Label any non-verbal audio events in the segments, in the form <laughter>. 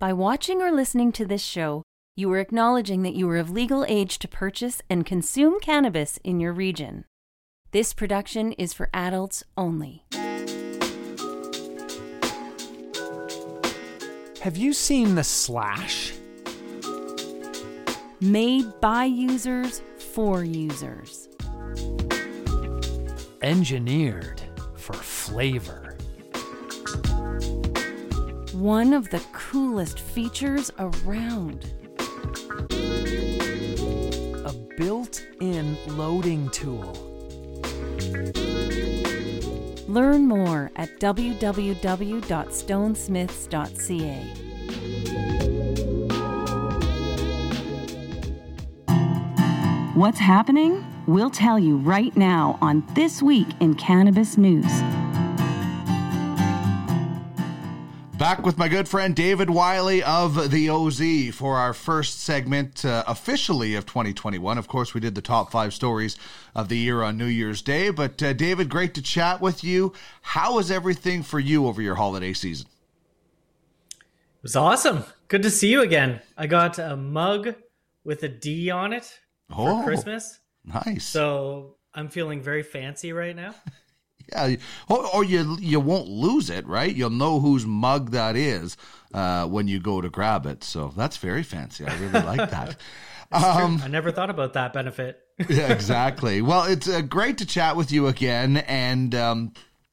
By watching or listening to this show, you are acknowledging that you are of legal age to purchase and consume cannabis in your region. This production is for adults only. Have you seen The Slash? Made by users for users. Engineered for flavor. One of the coolest features around. A built in loading tool. Learn more at www.stonesmiths.ca. What's happening? We'll tell you right now on This Week in Cannabis News. Back with my good friend David Wylie of the OZ for our first segment uh, officially of 2021. Of course, we did the top five stories of the year on New Year's Day. But uh, David, great to chat with you. How was everything for you over your holiday season? It was awesome. Good to see you again. I got a mug with a D on it for Oh. Christmas. Nice. So I'm feeling very fancy right now. <laughs> yeah, or, or you you won't lose it, right? You'll know whose mug that is uh, when you go to grab it. So that's very fancy. I really like <laughs> that. Um, I never thought about that benefit. <laughs> yeah, exactly. Well, it's uh, great to chat with you again. And, um,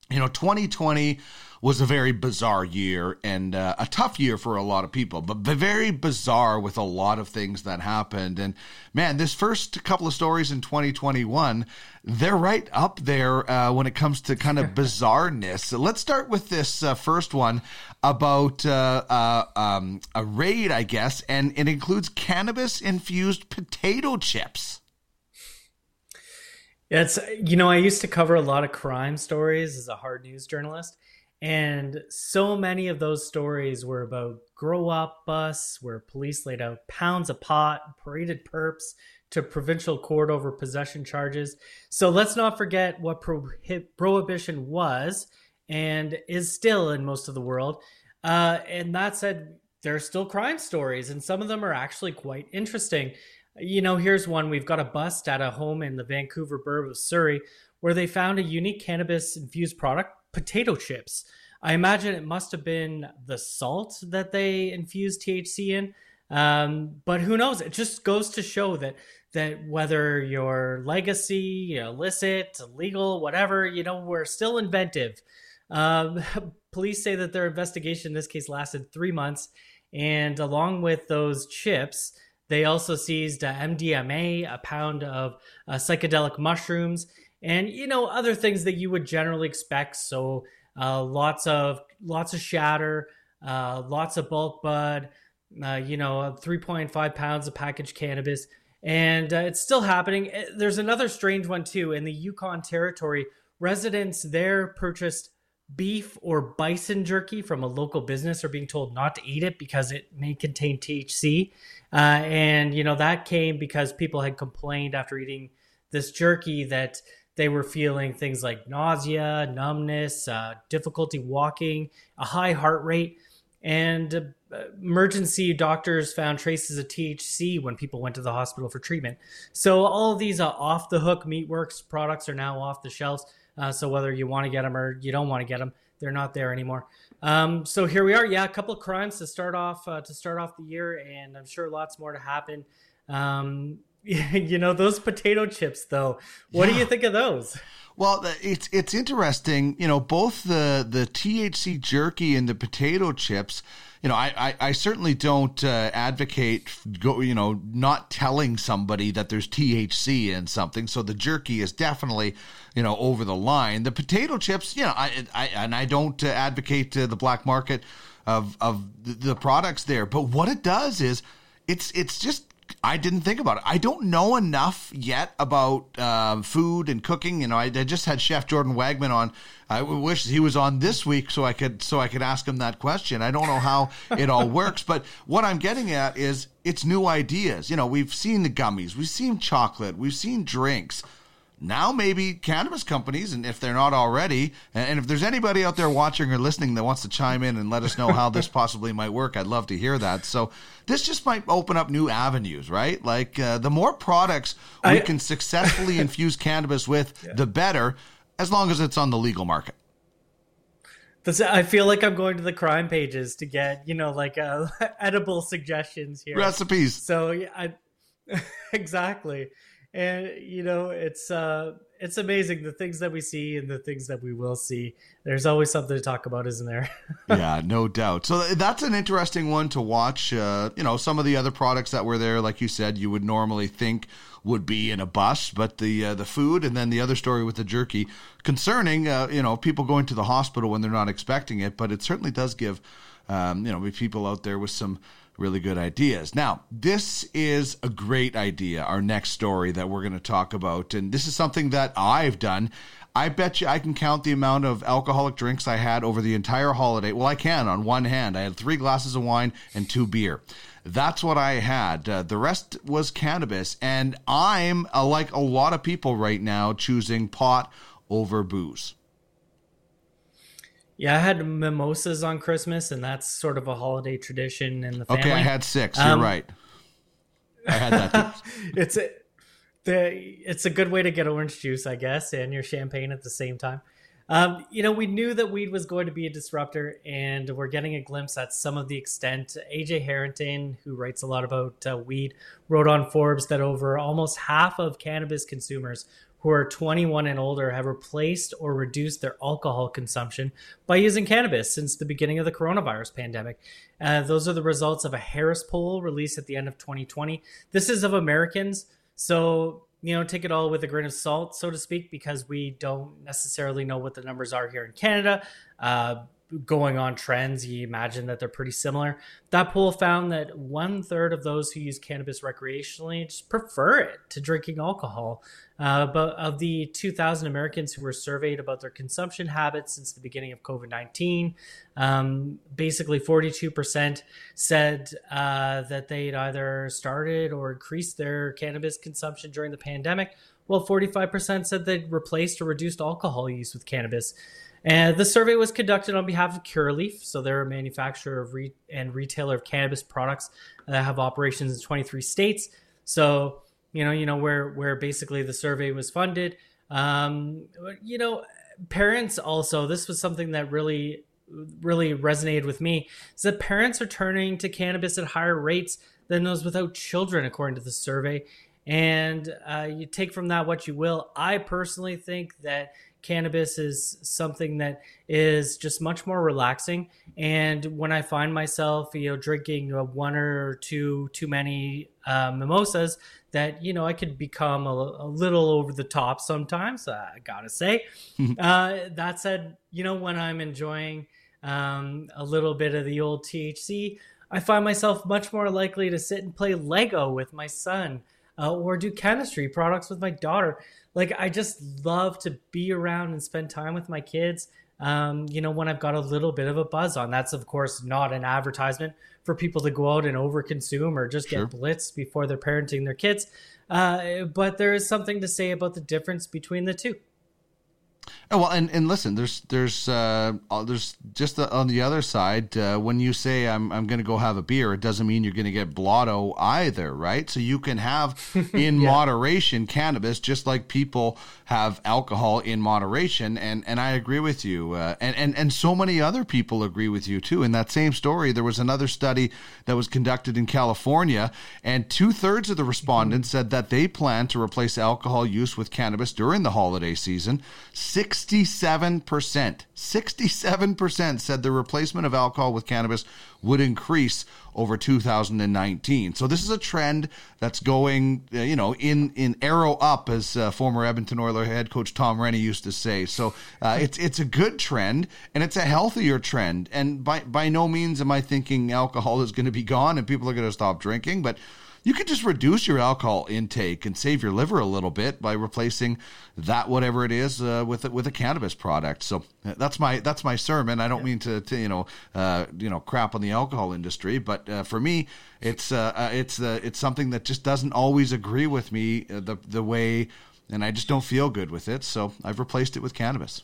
you know, 2020 was a very bizarre year and uh, a tough year for a lot of people, but very bizarre with a lot of things that happened. And man, this first couple of stories in 2021, they're right up there uh, when it comes to kind of <laughs> bizarreness. So let's start with this uh, first one about uh, uh, um, a raid, I guess, and it includes cannabis infused potato chips. It's you know I used to cover a lot of crime stories as a hard news journalist, and so many of those stories were about grow op bus where police laid out pounds of pot, paraded perps to provincial court over possession charges. So let's not forget what prohib- prohibition was and is still in most of the world. Uh, and that said, there are still crime stories, and some of them are actually quite interesting. You know, here's one. We've got a bust at a home in the Vancouver burb of Surrey where they found a unique cannabis infused product, potato chips. I imagine it must have been the salt that they infused THC in. Um, but who knows? It just goes to show that that whether your legacy, illicit, legal, whatever, you know, we're still inventive. Um, <laughs> police say that their investigation in this case lasted three months, and along with those chips, they also seized MDMA, a pound of uh, psychedelic mushrooms, and you know other things that you would generally expect. So uh, lots of lots of shatter, uh, lots of bulk bud, uh, you know, 3.5 pounds of packaged cannabis, and uh, it's still happening. Eh, There's another strange one too in the Yukon Territory. Residents there purchased beef or bison jerky from a local business are being told not to eat it because it may contain THC. Uh, and, you know, that came because people had complained after eating this jerky that they were feeling things like nausea, numbness, uh, difficulty walking, a high heart rate. And uh, emergency doctors found traces of THC when people went to the hospital for treatment. So all of these uh, off the hook Meatworks products are now off the shelves. Uh, so whether you want to get them or you don't want to get them, they're not there anymore. Um, so here we are. Yeah, a couple of crimes to start off uh, to start off the year, and I'm sure lots more to happen. Um, <laughs> you know those potato chips, though. What do you think of those? Well, it's it's interesting, you know, both the the THC jerky and the potato chips. You know, I I, I certainly don't uh, advocate go, you know, not telling somebody that there's THC in something. So the jerky is definitely, you know, over the line. The potato chips, you know, I, I and I don't uh, advocate uh, the black market of of the, the products there, but what it does is it's it's just I didn't think about it. I don't know enough yet about um, food and cooking. You know, I, I just had Chef Jordan Wagman on. I wish he was on this week so I could so I could ask him that question. I don't know how it all works, but what I'm getting at is it's new ideas. You know, we've seen the gummies, we've seen chocolate, we've seen drinks. Now maybe cannabis companies, and if they're not already, and if there's anybody out there watching or listening that wants to chime in and let us know how this <laughs> possibly might work, I'd love to hear that. So this just might open up new avenues, right? Like uh, the more products we I, can successfully <laughs> infuse cannabis with, yeah. the better, as long as it's on the legal market. I feel like I'm going to the crime pages to get, you know, like uh, <laughs> edible suggestions here. Recipes. So yeah, I, exactly. And you know, it's uh it's amazing the things that we see and the things that we will see. There's always something to talk about, isn't there? <laughs> yeah, no doubt. So that's an interesting one to watch. Uh, you know, some of the other products that were there, like you said, you would normally think would be in a bus, but the uh, the food and then the other story with the jerky concerning uh, you know people going to the hospital when they're not expecting it, but it certainly does give um, you know people out there with some really good ideas. Now, this is a great idea. Our next story that we're going to talk about, and this is something that I've done. I bet you I can count the amount of alcoholic drinks I had over the entire holiday. Well, I can on one hand. I had three glasses of wine and two beer. That's what I had. Uh, the rest was cannabis. And I'm, uh, like a lot of people right now, choosing pot over booze. Yeah, I had mimosas on Christmas, and that's sort of a holiday tradition in the family. Okay, I had six. You're um, right. I had that. <laughs> it's a, the, it's a good way to get orange juice, I guess, and your champagne at the same time. Um, you know, we knew that weed was going to be a disruptor, and we're getting a glimpse at some of the extent. AJ Herrington, who writes a lot about uh, weed, wrote on Forbes that over almost half of cannabis consumers who are 21 and older have replaced or reduced their alcohol consumption by using cannabis since the beginning of the coronavirus pandemic. Uh, those are the results of a Harris poll released at the end of 2020. This is of Americans. So you know, take it all with a grain of salt, so to speak, because we don't necessarily know what the numbers are here in Canada. Uh, going on trends, you imagine that they're pretty similar. That poll found that one third of those who use cannabis recreationally just prefer it to drinking alcohol. Uh, but of the 2,000 Americans who were surveyed about their consumption habits since the beginning of COVID 19, um, basically 42% said uh, that they'd either started or increased their cannabis consumption during the pandemic, while 45% said they'd replaced or reduced alcohol use with cannabis. And the survey was conducted on behalf of Curaleaf, so they're a manufacturer of re- and retailer of cannabis products that have operations in 23 states. So you know, you know where where basically the survey was funded. Um, you know, parents also. This was something that really really resonated with me. Is that parents are turning to cannabis at higher rates than those without children, according to the survey. And uh, you take from that what you will. I personally think that cannabis is something that is just much more relaxing. And when I find myself, you know, drinking one or two too many uh, mimosas, that you know I could become a, a little over the top sometimes. Uh, I gotta say. <laughs> uh, that said, you know, when I'm enjoying um, a little bit of the old THC, I find myself much more likely to sit and play Lego with my son. Uh, or do chemistry products with my daughter like I just love to be around and spend time with my kids. Um, you know, when I've got a little bit of a buzz on. That's of course not an advertisement for people to go out and overconsume or just sure. get blitzed before they're parenting their kids. Uh, but there is something to say about the difference between the two. Oh, well, and, and listen, there's there's uh, uh, there's just the, on the other side uh, when you say I'm I'm going to go have a beer, it doesn't mean you're going to get blotto either, right? So you can have <laughs> in yeah. moderation cannabis, just like people have alcohol in moderation, and and I agree with you, uh, and and and so many other people agree with you too. In that same story, there was another study that was conducted in California, and two thirds of the respondents said that they plan to replace alcohol use with cannabis during the holiday season. 67%, 67% said the replacement of alcohol with cannabis would increase over 2019. So this is a trend that's going, uh, you know, in in arrow up, as uh, former Edmonton Oilers head coach Tom Renney used to say. So uh, it's it's a good trend and it's a healthier trend. And by by no means am I thinking alcohol is going to be gone and people are going to stop drinking, but you could just reduce your alcohol intake and save your liver a little bit by replacing that whatever it is uh, with with a cannabis product. So that's my that's my sermon. I don't mean to, to, you know uh, you know crap on the alcohol industry, but uh, for me, it's uh, uh, it's it's something that just doesn't always agree with me the the way and I just don't feel good with it. So I've replaced it with cannabis.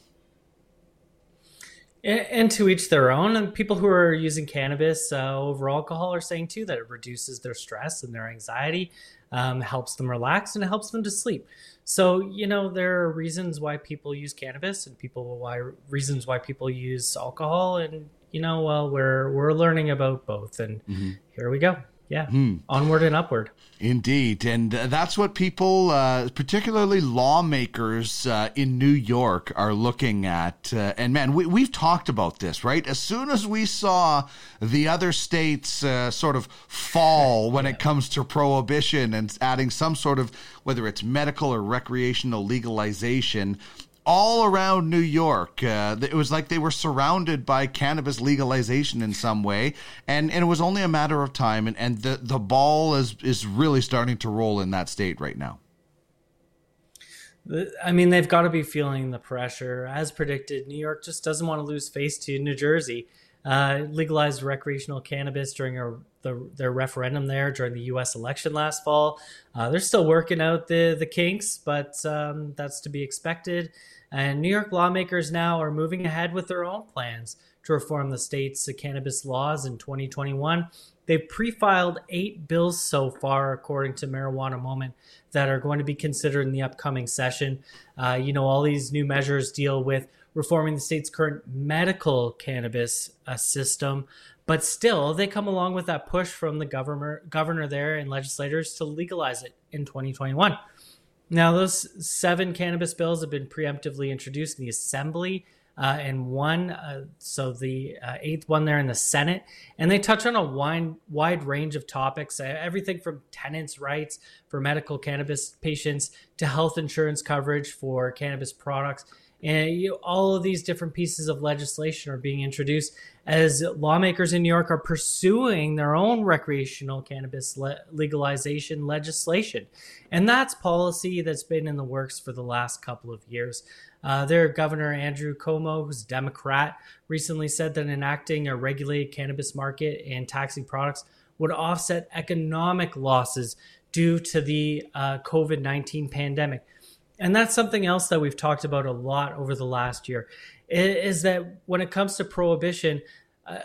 And to each their own. And people who are using cannabis uh, over alcohol are saying too that it reduces their stress and their anxiety, um, helps them relax, and it helps them to sleep. So you know there are reasons why people use cannabis, and people why reasons why people use alcohol, and you know well we're we're learning about both, and mm-hmm. here we go yeah hmm. onward and upward indeed and uh, that's what people uh, particularly lawmakers uh, in new york are looking at uh, and man we, we've talked about this right as soon as we saw the other states uh, sort of fall <laughs> when yeah. it comes to prohibition and adding some sort of whether it's medical or recreational legalization all around New York. Uh, it was like they were surrounded by cannabis legalization in some way, and, and it was only a matter of time. And, and the, the ball is, is really starting to roll in that state right now. I mean, they've got to be feeling the pressure. As predicted, New York just doesn't want to lose face to New Jersey. Uh, legalized recreational cannabis during a, the, their referendum there during the U.S. election last fall. Uh, they're still working out the the kinks, but um, that's to be expected. And New York lawmakers now are moving ahead with their own plans to reform the state's cannabis laws in 2021. They've pre filed eight bills so far, according to Marijuana Moment, that are going to be considered in the upcoming session. Uh, you know, all these new measures deal with reforming the state's current medical cannabis uh, system, but still, they come along with that push from the governor, governor there and legislators to legalize it in 2021. Now, those seven cannabis bills have been preemptively introduced in the Assembly uh, and one, uh, so the uh, eighth one there in the Senate, and they touch on a wide, wide range of topics, uh, everything from tenants' rights for medical cannabis patients to health insurance coverage for cannabis products and you all of these different pieces of legislation are being introduced as lawmakers in New York are pursuing their own recreational cannabis le- legalization legislation. And that's policy that's been in the works for the last couple of years. Uh, their governor, Andrew Cuomo, who's a Democrat, recently said that enacting a regulated cannabis market and taxing products would offset economic losses due to the uh, COVID 19 pandemic and that's something else that we've talked about a lot over the last year is that when it comes to prohibition uh,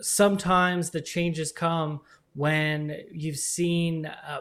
sometimes the changes come when you've seen uh,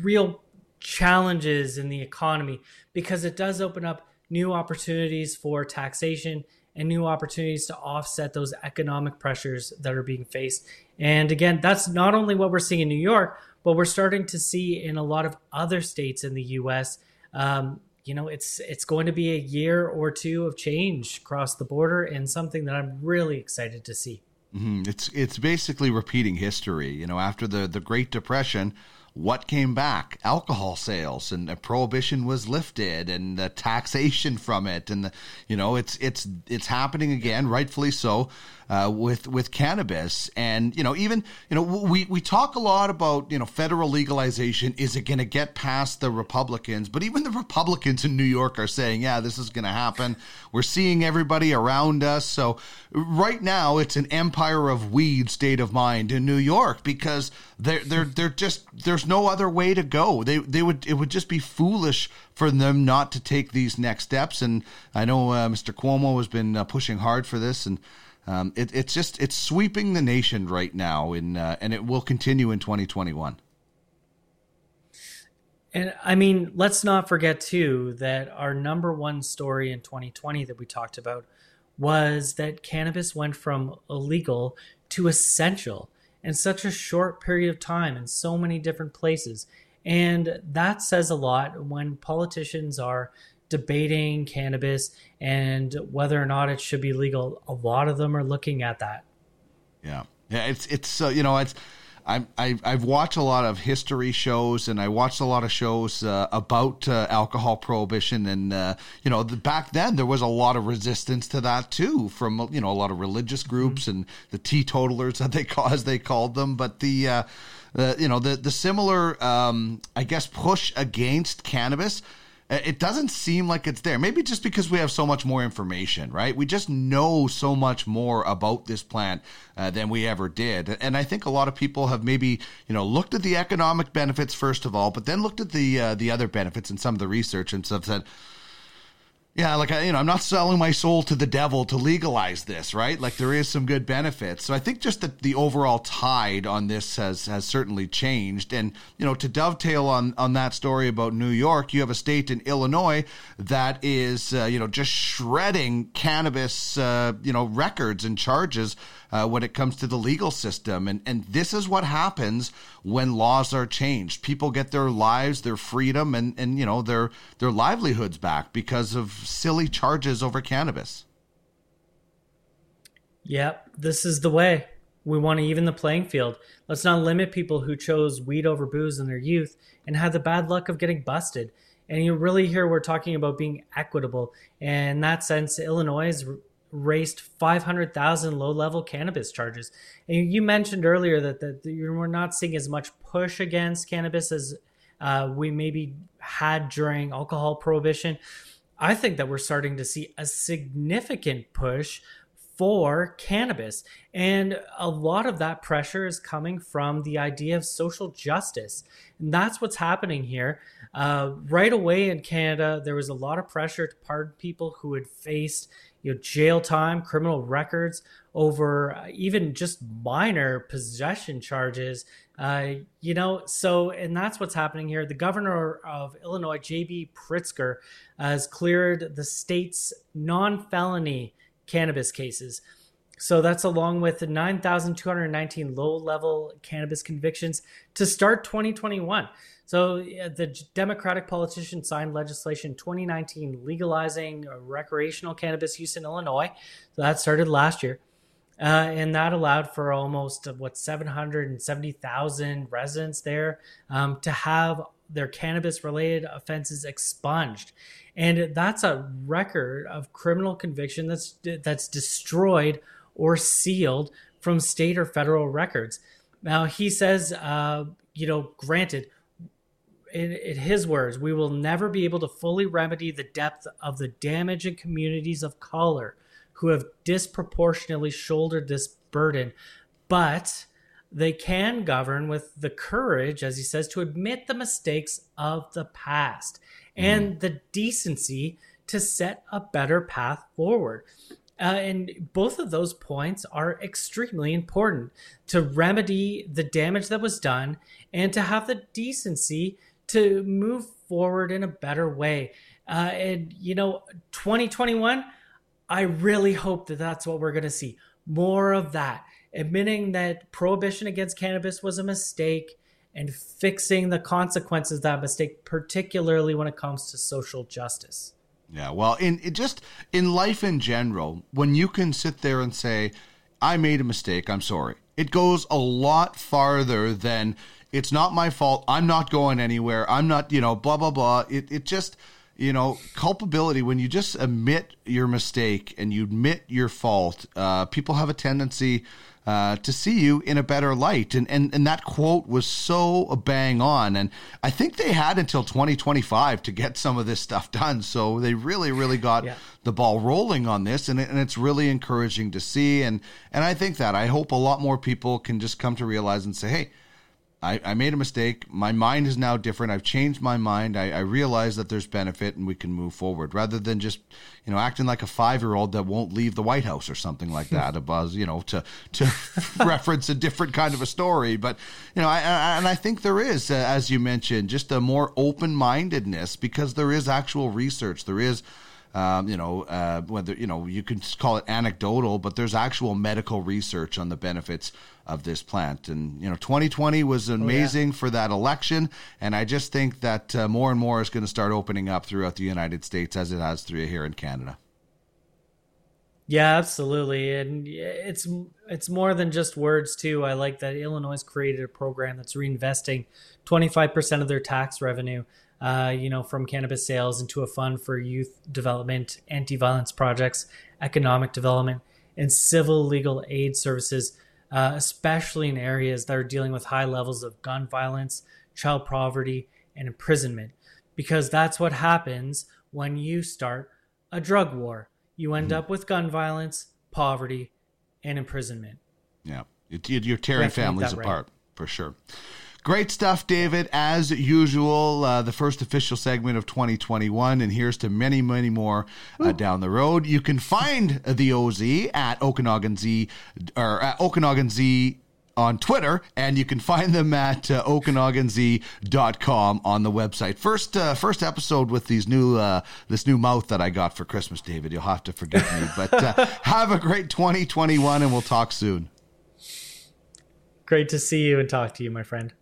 real challenges in the economy because it does open up new opportunities for taxation and new opportunities to offset those economic pressures that are being faced. And again, that's not only what we're seeing in New York, but we're starting to see in a lot of other states in the US. Um, you know it's it's going to be a year or two of change across the border and something that I'm really excited to see. Mm-hmm. It's it's basically repeating history. You know, after the the Great Depression, what came back? Alcohol sales and the prohibition was lifted and the taxation from it and the, you know it's it's it's happening again, rightfully so uh, with with cannabis. And you know, even you know, we we talk a lot about you know federal legalization. Is it going to get past the Republicans? But even the Republicans in New York are saying, yeah, this is going to happen. We're seeing everybody around us. So right now, it's an empire of weed state of mind in New York because they're they're they're just there's no other way to go. They they would it would just be foolish for them not to take these next steps. And I know uh, Mr. Cuomo has been uh, pushing hard for this and. Um, it, it's just it's sweeping the nation right now, in, uh, and it will continue in 2021. And I mean, let's not forget too that our number one story in 2020 that we talked about was that cannabis went from illegal to essential in such a short period of time in so many different places. And that says a lot when politicians are debating cannabis and whether or not it should be legal. A lot of them are looking at that. Yeah, yeah. It's it's uh, you know it's. I, I, I've watched a lot of history shows and I watched a lot of shows uh, about uh, alcohol prohibition and uh, you know the, back then there was a lot of resistance to that too from you know a lot of religious groups mm-hmm. and the teetotalers <laughs> that they call, as they called them but the uh, the you know the the similar um, I guess push against cannabis it doesn't seem like it's there. Maybe just because we have so much more information, right? We just know so much more about this plant uh, than we ever did. And I think a lot of people have maybe, you know, looked at the economic benefits first of all, but then looked at the uh, the other benefits and some of the research and stuff said, yeah, like I, you know, I'm not selling my soul to the devil to legalize this, right? Like there is some good benefits. So I think just that the overall tide on this has has certainly changed. And you know, to dovetail on on that story about New York, you have a state in Illinois that is uh, you know just shredding cannabis uh, you know records and charges uh, when it comes to the legal system. And, and this is what happens when laws are changed. People get their lives, their freedom, and, and you know, their, their livelihoods back because of silly charges over cannabis. Yep, this is the way. We want to even the playing field. Let's not limit people who chose weed over booze in their youth and had the bad luck of getting busted. And you really hear we're talking about being equitable. And in that sense, Illinois is raced 500,000 low level cannabis charges. And you mentioned earlier that, that we're not seeing as much push against cannabis as uh, we maybe had during alcohol prohibition. I think that we're starting to see a significant push for cannabis. And a lot of that pressure is coming from the idea of social justice. And that's what's happening here. Uh, right away in Canada, there was a lot of pressure to pardon people who had faced you know jail time, criminal records over uh, even just minor possession charges. Uh, you know, so and that's what's happening here. The governor of Illinois, J.B. Pritzker, has cleared the state's non-felony cannabis cases. So that's along with the 9,219 low level cannabis convictions to start 2021. So the Democratic politician signed legislation 2019 legalizing recreational cannabis use in Illinois. So that started last year. Uh, and that allowed for almost uh, what 770,000 residents there um, to have their cannabis related offenses expunged. And that's a record of criminal conviction that's that's destroyed or sealed from state or federal records. Now he says, uh, you know, granted, in, in, his words, we will never be able to fully remedy the depth of the damage in communities of color who have disproportionately shouldered this burden, but they can govern with the courage, as he says, to admit the mistakes of the past and mm. the decency to set a better path forward. Uh, and both of those points are extremely important to remedy the damage that was done and to have the decency to move forward in a better way. Uh, and, you know, 2021, I really hope that that's what we're going to see more of that, admitting that prohibition against cannabis was a mistake and fixing the consequences of that mistake, particularly when it comes to social justice. Yeah, well, in it just in life in general, when you can sit there and say, "I made a mistake, I'm sorry," it goes a lot farther than it's not my fault. I'm not going anywhere. I'm not, you know, blah, blah, blah. It, it just, you know, culpability, when you just admit your mistake and you admit your fault, uh, people have a tendency uh, to see you in a better light. And, and, and that quote was so bang on. And I think they had until 2025 to get some of this stuff done. So they really, really got yeah. the ball rolling on this. And, and it's really encouraging to see. And, and I think that I hope a lot more people can just come to realize and say, hey, I, I made a mistake. My mind is now different. I've changed my mind. I, I realize that there's benefit and we can move forward rather than just, you know, acting like a five year old that won't leave the White House or something like <laughs> that. a buzz, you know, to, to <laughs> reference a different kind of a story. But, you know, I, I and I think there is, uh, as you mentioned, just a more open mindedness because there is actual research. There is, um, you know, uh, whether you know you can call it anecdotal, but there's actual medical research on the benefits of this plant. And you know, 2020 was amazing oh, yeah. for that election, and I just think that uh, more and more is going to start opening up throughout the United States as it has through here in Canada. Yeah, absolutely, and it's it's more than just words too. I like that Illinois created a program that's reinvesting 25% of their tax revenue uh, you know, from cannabis sales into a fund for youth development, anti-violence projects, economic development, and civil legal aid services, uh, especially in areas that are dealing with high levels of gun violence, child poverty, and imprisonment. because that's what happens when you start a drug war. You end mm-hmm. up with gun violence, poverty, and imprisonment. Yeah, you're tearing families apart right. for sure. Great stuff, David. As usual, uh, the first official segment of 2021, and here's to many, many more uh, down the road. You can find the OZ at Okanagan Z or at Okanagan Z on Twitter, and you can find them at uh, okanaganz.com on the website. First, uh, first episode with these new uh, this new mouth that I got for Christmas, David. You'll have to forgive me, but uh, <laughs> have a great 2021, and we'll talk soon. Great to see you and talk to you, my friend.